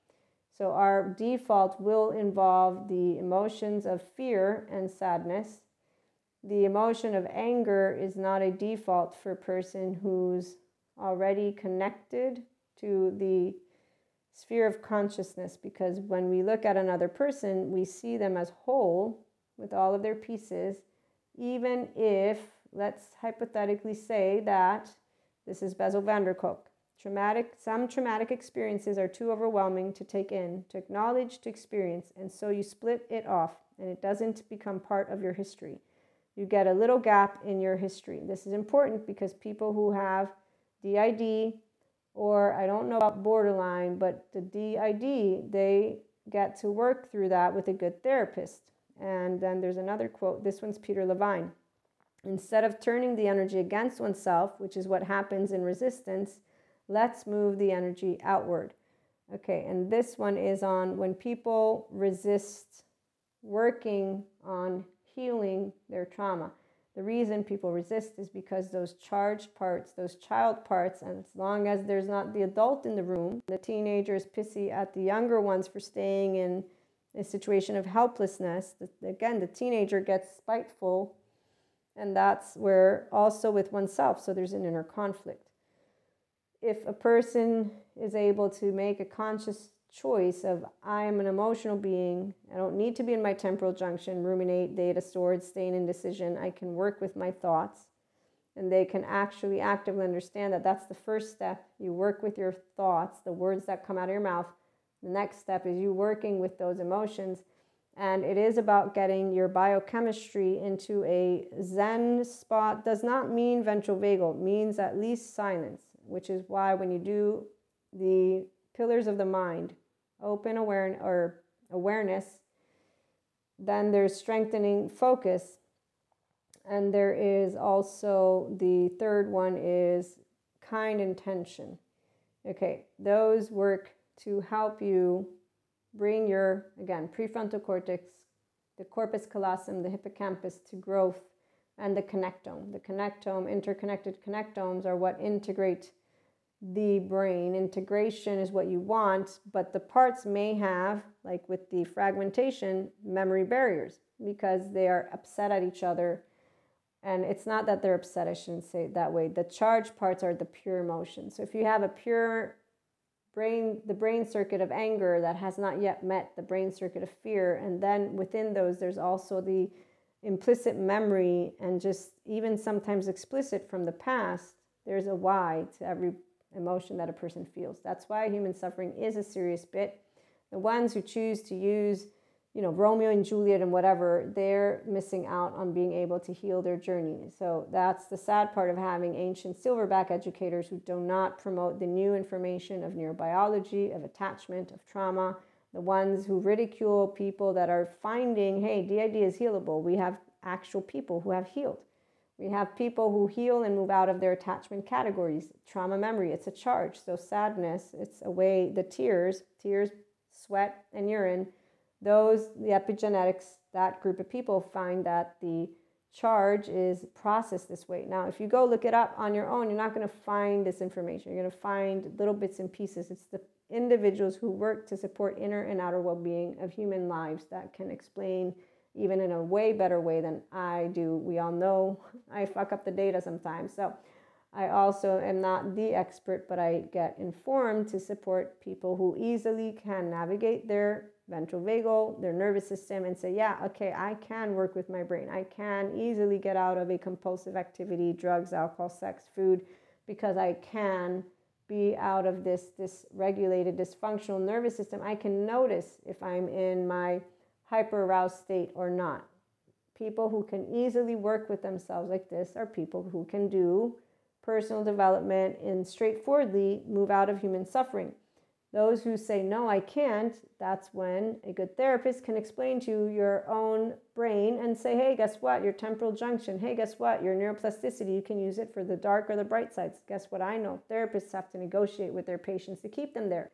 So our default will involve the emotions of fear and sadness. The emotion of anger is not a default for a person who's already connected to the sphere of consciousness because when we look at another person, we see them as whole with all of their pieces, even if, let's hypothetically say that this is Bessel van der Kolk. Traumatic, some traumatic experiences are too overwhelming to take in, to acknowledge, to experience, and so you split it off and it doesn't become part of your history. You get a little gap in your history. This is important because people who have DID or I don't know about borderline, but the DID, they get to work through that with a good therapist. And then there's another quote. This one's Peter Levine. Instead of turning the energy against oneself, which is what happens in resistance, let's move the energy outward. Okay, and this one is on when people resist working on healing their trauma. The reason people resist is because those charged parts, those child parts, and as long as there's not the adult in the room, the teenager is pissy at the younger ones for staying in a situation of helplessness. Again, the teenager gets spiteful, and that's where also with oneself, so there's an inner conflict. If a person is able to make a conscious choice of I am an emotional being. I don't need to be in my temporal junction, ruminate, data stored, stay in indecision. I can work with my thoughts. And they can actually actively understand that that's the first step. You work with your thoughts, the words that come out of your mouth. The next step is you working with those emotions. And it is about getting your biochemistry into a Zen spot. Does not mean ventral vagal, means at least silence, which is why when you do the pillars of the mind, open awareness or awareness. Then there's strengthening focus. And there is also the third one is kind intention. Okay, those work to help you bring your, again, prefrontal cortex, the corpus callosum, the hippocampus to growth, and the connectome. The connectome, interconnected connectomes are what integrate the brain. Integration is what you want, but the parts may have, like with the fragmentation, memory barriers because they are upset at each other. And it's not that they're upset, I shouldn't say it that way. The charged parts are the pure emotion. So if you have a pure brain, the brain circuit of anger that has not yet met the brain circuit of fear, and then within those, there's also the implicit memory and just even sometimes explicit from the past, there's a why to every emotion that a person feels. That's why human suffering is a serious bit. The ones who choose to use, you know, Romeo and Juliet and whatever, they're missing out on being able to heal their journey. So that's the sad part of having ancient silverback educators who do not promote the new information of neurobiology, of attachment, of trauma. The ones who ridicule people that are finding, hey, DID is healable. We have actual people who have healed. We have people who heal and move out of their attachment categories. Trauma memory, it's a charge. So sadness, it's a way, the tears, tears, sweat, and urine, those, the epigenetics, that group of people find that the charge is processed this way. Now, if you go look it up on your own, you're not going to find this information. You're going to find little bits and pieces. It's the individuals who work to support inner and outer well being of human lives that can explain even in a way better way than I do. We all know I fuck up the data sometimes. So I also am not the expert, but I get informed to support people who easily can navigate their ventral vagal, their nervous system, and say, yeah, okay, I can work with my brain. I can easily get out of a compulsive activity, drugs, alcohol, sex, food, because I can be out of this this regulated dysfunctional nervous system. I can notice if I'm in my hyper aroused state or not. People who can easily work with themselves like this are people who can do personal development and straightforwardly move out of human suffering. Those who say, No, I can't, that's when a good therapist can explain to you your own brain and say, Hey, guess what? Your temporal junction. Hey, guess what? Your neuroplasticity, you can use it for the dark or the bright sides. Guess what? I know therapists have to negotiate with their patients to keep them there.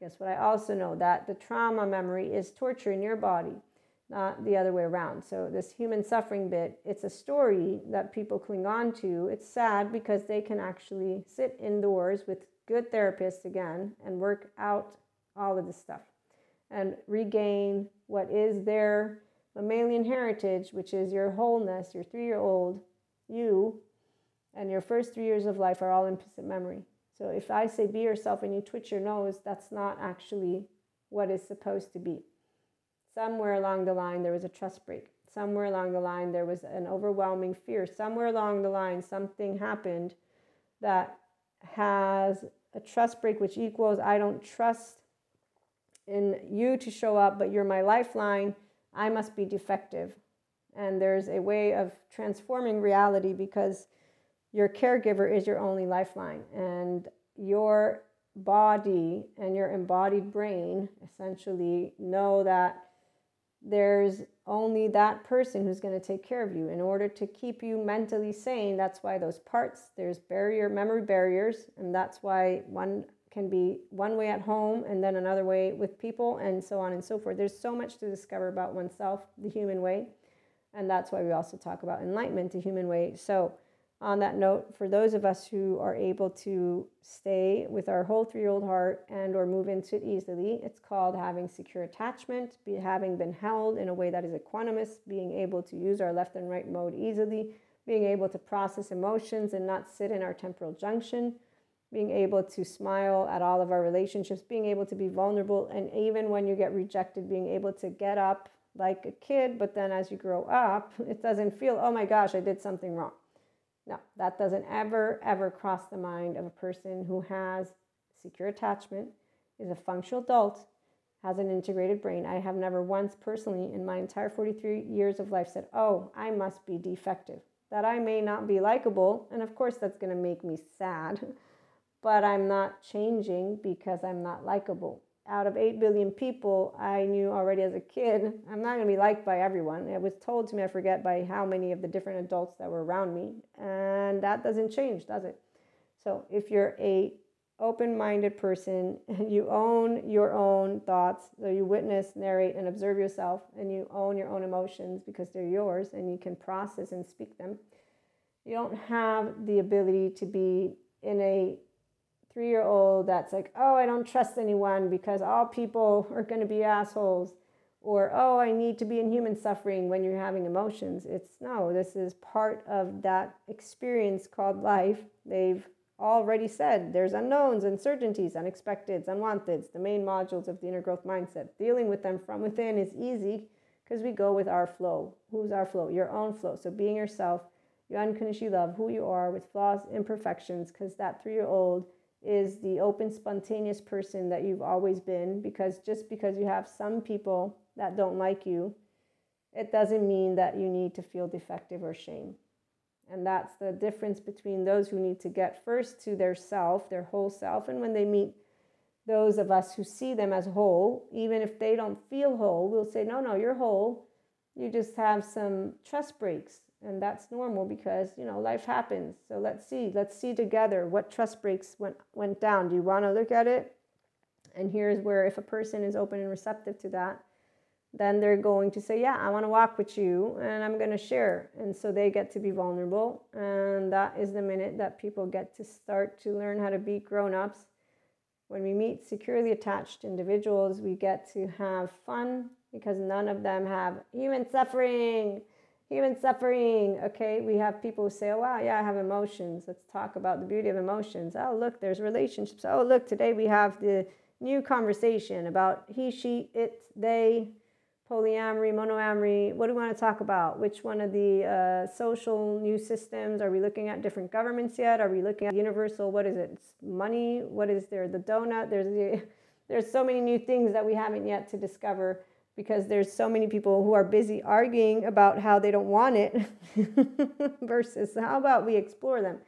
Guess what? I also know that the trauma memory is torture in your body. not the other way around. So, this human suffering bit, it's a story that people cling on to. It's sad because they can actually sit indoors with good therapists again and work out all of this stuff and regain what is their mammalian heritage, which is your wholeness, your three year old, you, and your first three years of life are all implicit memory. So if I say be yourself and you twitch your nose, that's not actually what is supposed to be. Somewhere along the line, there was a trust break. Somewhere along the line, there was an overwhelming fear. Somewhere along the line, something happened that has a trust break, which equals I don't trust in you to show up, but you're my lifeline. I must be defective. And there's a way of transforming reality because your caregiver is your only lifeline. And your body and your embodied brain essentially know that there's only that person who's going to take care of you. In order to keep you mentally sane that's why those parts there's barrier memory barriers and that's why one can be one way at home and then another way with people and so on and so forth. There's so much to discover about oneself the human way and that's why we also talk about enlightenment the human way. So on that note for those of us who are able to stay with our whole three-year-old heart and or move into it easily it's called having secure attachment be, having been held in a way that is equanimous being able to use our left and right mode easily being able to process emotions and not sit in our temporal junction being able to smile at all of our relationships being able to be vulnerable and even when you get rejected being able to get up like a kid but then as you grow up it doesn't feel oh my gosh i did something wrong no, that doesn't ever, ever cross the mind of a person who has secure attachment, is a functional adult, has an integrated brain. I have never once personally in my entire 43 years of life said, Oh, I must be defective. That I may not be likable. And of course, that's going to make me sad. But I'm not changing because I'm not likable out of 8 billion people, I knew already as a kid, I'm not going to be liked by everyone. It was told to me, I forget by how many of the different adults that were around me. And that doesn't change, does it? So if you're a open-minded person and you own your own thoughts, so you witness, narrate, and observe yourself, and you own your own emotions because they're yours and you can process and speak them, you don't have the ability to be in a three year old that's like, oh, I don't trust anyone because all people are going to be assholes. Or, oh, I need to be in human suffering when you're having emotions. It's no, this is part of that experience called life. They've already said there's unknowns, uncertainties, unexpecteds, unwanteds, the main modules of the inner growth mindset. Dealing with them from within is easy because we go with our flow. Who's our flow? Your own flow. So being yourself, you unconditionally love who you are with flaws, imperfections, because that three year old is the open, spontaneous person that you've always been. Because just because you have some people that don't like you, it doesn't mean that you need to feel defective or shame. And that's the difference between those who need to get first to their self, their whole self, and when they meet those of us who see them as whole, even if they don't feel whole, we'll say, No, no, you're whole. You just have some trust breaks and that's normal because you know life happens. So let's see let's see together what trust breaks went went down. Do you want to look at it? And here's where if a person is open and receptive to that then they're going to say yeah i want to walk with you and i'm going to share. And so they get to be vulnerable and that is the minute that people get to start to learn how to be grown-ups. When we meet securely attached individuals we get to have fun because none of them have human suffering human suffering. Okay, we have people who say, oh, wow, yeah, I have emotions. Let's talk about the beauty of emotions. Oh, look, there's relationships. Oh, look, today we have the new conversation about he, she, it, they, polyamory, monoamory. What do we want to talk about? Which one of the uh, social new systems? Are we looking at different governments yet? Are we looking at universal? What is it? It's money? What is there? The donut? There's the, there's so many new things that we haven't yet to discover because there's so many people who are busy arguing about how they don't want it versus how about we explore them?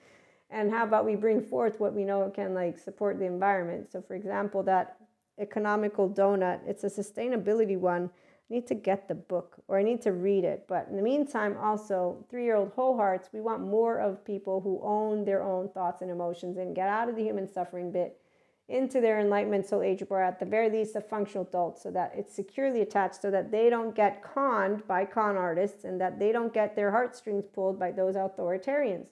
And how about we bring forth what we know can like support the environment? So for example that economical donut it's a sustainability one. I need to get the book or I need to read it. But in the meantime, also, three year old whole hearts, we want more of people who own their own thoughts and emotions and get out of the human suffering bit into their enlightenment soul age or at the very least a functional adult so that it's securely attached so that they don't get conned by con artists and that they don't get their heartstrings pulled by those authoritarians.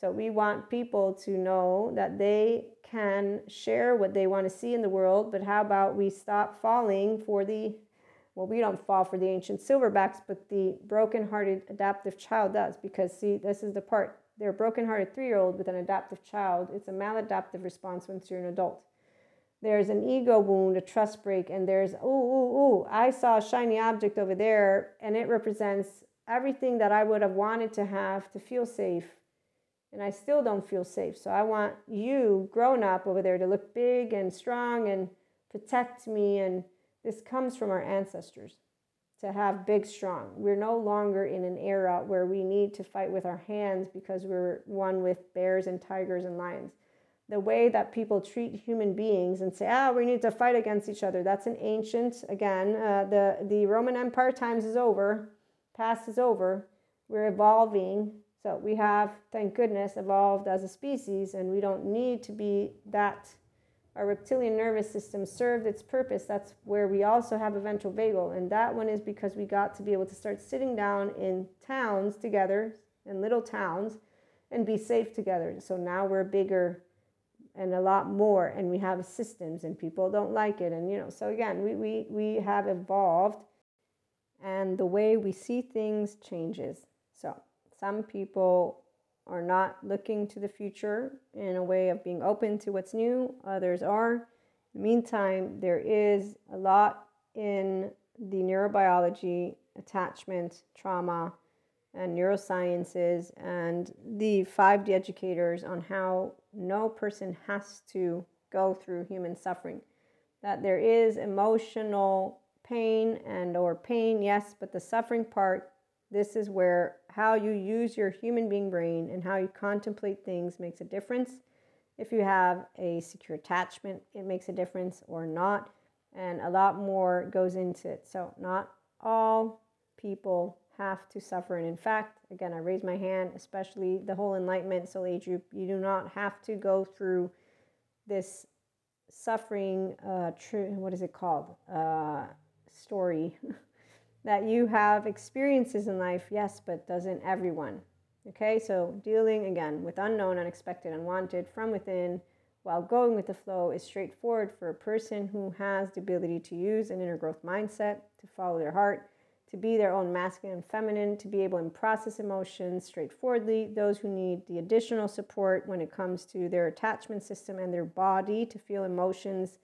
So we want people to know that they can share what they want to see in the world but how about we stop falling for the well we don't fall for the ancient silverbacks but the broken-hearted adaptive child does because see this is the part they're a broken-hearted three-year-old with an adaptive child it's a maladaptive response once you're an adult there's an ego wound, a trust break, and there's, ooh, ooh, ooh, I saw a shiny object over there, and it represents everything that I would have wanted to have to feel safe. And I still don't feel safe. So I want you, grown up over there, to look big and strong and protect me. And this comes from our ancestors to have big, strong. We're no longer in an era where we need to fight with our hands because we're one with bears and tigers and lions the way that people treat human beings and say, ah, we need to fight against each other. That's an ancient, again, uh, the, the Roman Empire times is over, past is over. We're evolving. So we have, thank goodness, evolved as a species, and we don't need to be that. Our reptilian nervous system served its purpose. That's where we also have a ventral vagal. And that one is because we got to be able to start sitting down in towns together, in little towns, and be safe together. So now we're bigger and a lot more and we have systems and people don't like it and you know so again we we, we have evolved and the way we see things changes so some people are not looking to the future in a way of being open to what's new others are in the meantime there is a lot in the neurobiology attachment trauma and neurosciences and the 5D educators on how no person has to go through human suffering. That there is emotional pain and or pain, yes, but the suffering part, this is where how you use your human being brain and how you contemplate things makes a difference. If you have a secure attachment, it makes a difference or not. And a lot more goes into it. So, not all people have to suffer. And in fact, again, I raise my hand, especially the whole enlightenment soul age group, you do not have to go through this suffering, uh, tr- what is it called? Uh, story that you have experiences in life, yes, but doesn't everyone? Okay, so dealing again with unknown, unexpected, unwanted from within while going with the flow is straightforward for a person who has the ability to use an inner growth mindset to follow their heart to be their own masculine and feminine, to be able to process emotions straightforwardly, those who need the additional support when it comes to their attachment system and their body to feel emotions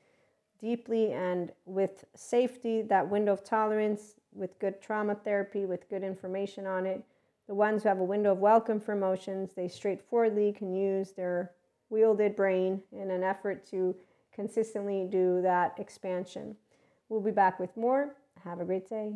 deeply and with safety, that window of tolerance, with good trauma therapy, with good information on it. The ones who have a window of welcome for emotions, they straightforwardly can use their wielded brain in an effort to consistently do that expansion. We'll be back with more. Have a great day.